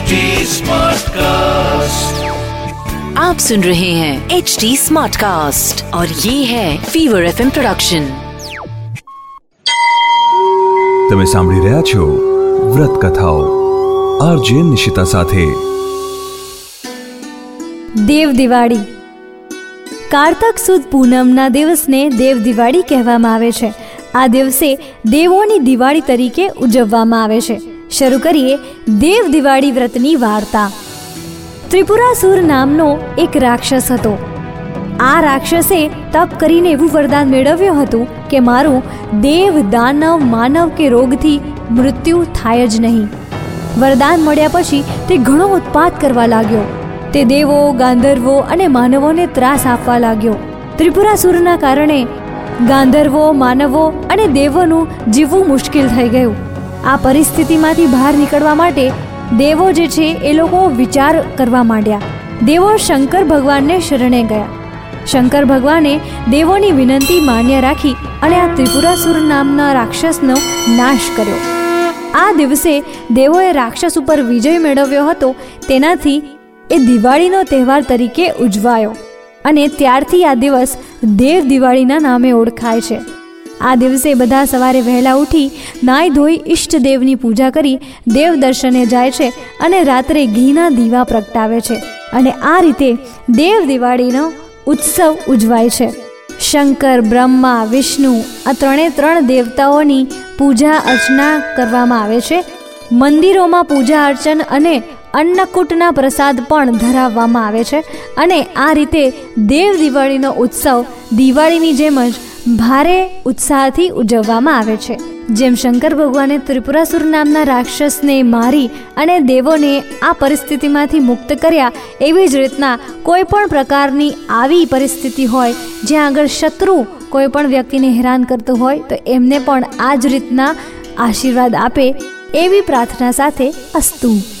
HD Smartcast. आप सुन रहे हैं एच डी स्मार्ट कास्ट और ये है फीवर एफ प्रोडक्शन તમે સાંભળી રહ્યા છો વ્રત કથાઓ આરજે નિશિતા સાથે દેવ દિવાળી કારતક સુદ પૂનમના દિવસને દેવ દિવાળી કહેવામાં આવે છે આ દિવસે દેવોની દિવાળી તરીકે ઉજવવામાં આવે છે શરૂ કરીએ દેવ દિવાળી વ્રતની વાર્તા. ત્રિપુરાસુર નામનો એક રાક્ષસ હતો. આ રાક્ષસે તપ કરીને એવું વરદાન મેળવ્યું હતું કે મારું દેવ, દાનવ, માનવ કે રોગથી મૃત્યુ થાય જ નહીં. વરદાન મળ્યા પછી તે ઘણો ઉત્પાદ કરવા લાગ્યો. તે દેવો, ગાંધર્વો અને માનવોને ત્રાસ આપવા લાગ્યો. ત્રિપુરાસુરના કારણે ગાંધર્વો, માનવો અને દેવોનું જીવવું મુશ્કેલ થઈ ગયું. આ પરિસ્થિતિમાંથી બહાર નીકળવા માટે દેવો જે છે એ લોકો વિચાર કરવા માંડ્યા. દેવો શંકર ભગવાનને શરણે ગયા. શંકર ભગવાને દેવોની વિનંતી માન્ય રાખી અને આ ત્રિપુરાસુર નામના રાક્ષસનો નાશ કર્યો. આ દિવસે દેવોએ રાક્ષસ ઉપર વિજય મેળવ્યો હતો, તેનાથી એ દિવાળીનો તહેવાર તરીકે ઉજવાયો. અને ત્યારથી આ દિવસ દેવ દિવાળીના નામે ઓળખાય છે. આ દિવસે બધા સવારે વહેલા ઉઠી નાઈ ધોઈ ઈષ્ટદેવની પૂજા કરી દેવ દર્શને જાય છે અને રાત્રે ઘીના દીવા પ્રગટાવે છે. અને આ રીતે દેવ દિવાળીનો ઉત્સવ ઉજવાય છે. શંકર, બ્રહ્મા, વિષ્ણુ આ ત્રણે ત્રણ દેવતાઓની પૂજા અર્ચના કરવામાં આવે છે. મંદિરોમાં પૂજા અર્ચન અને અન્નકૂટના પ્રસાદ પણ ધરાવવામાં આવે છે. અને આ રીતે દેવ દિવાળીનો ઉત્સવ દિવાળીની જેમ જ ભારે ઉત્સાહથી ઉજવવામાં આવે છે. જેમ શંકર ભગવાને ત્રિપુરાસુર નામના રાક્ષસને મારી અને દેવોને આ પરિસ્થિતિમાંથી મુક્ત કર્યા એવી જ રીતના કોઈ પણ પ્રકારની આવી પરિસ્થિતિ હોય જ્યાં આગળ શત્રુ કોઈ પણ વ્યક્તિને હેરાન કરતો હોય તો એમને પણ આ જ રીતના આશીર્વાદ આપે એવી પ્રાર્થના સાથે અસ્તુ.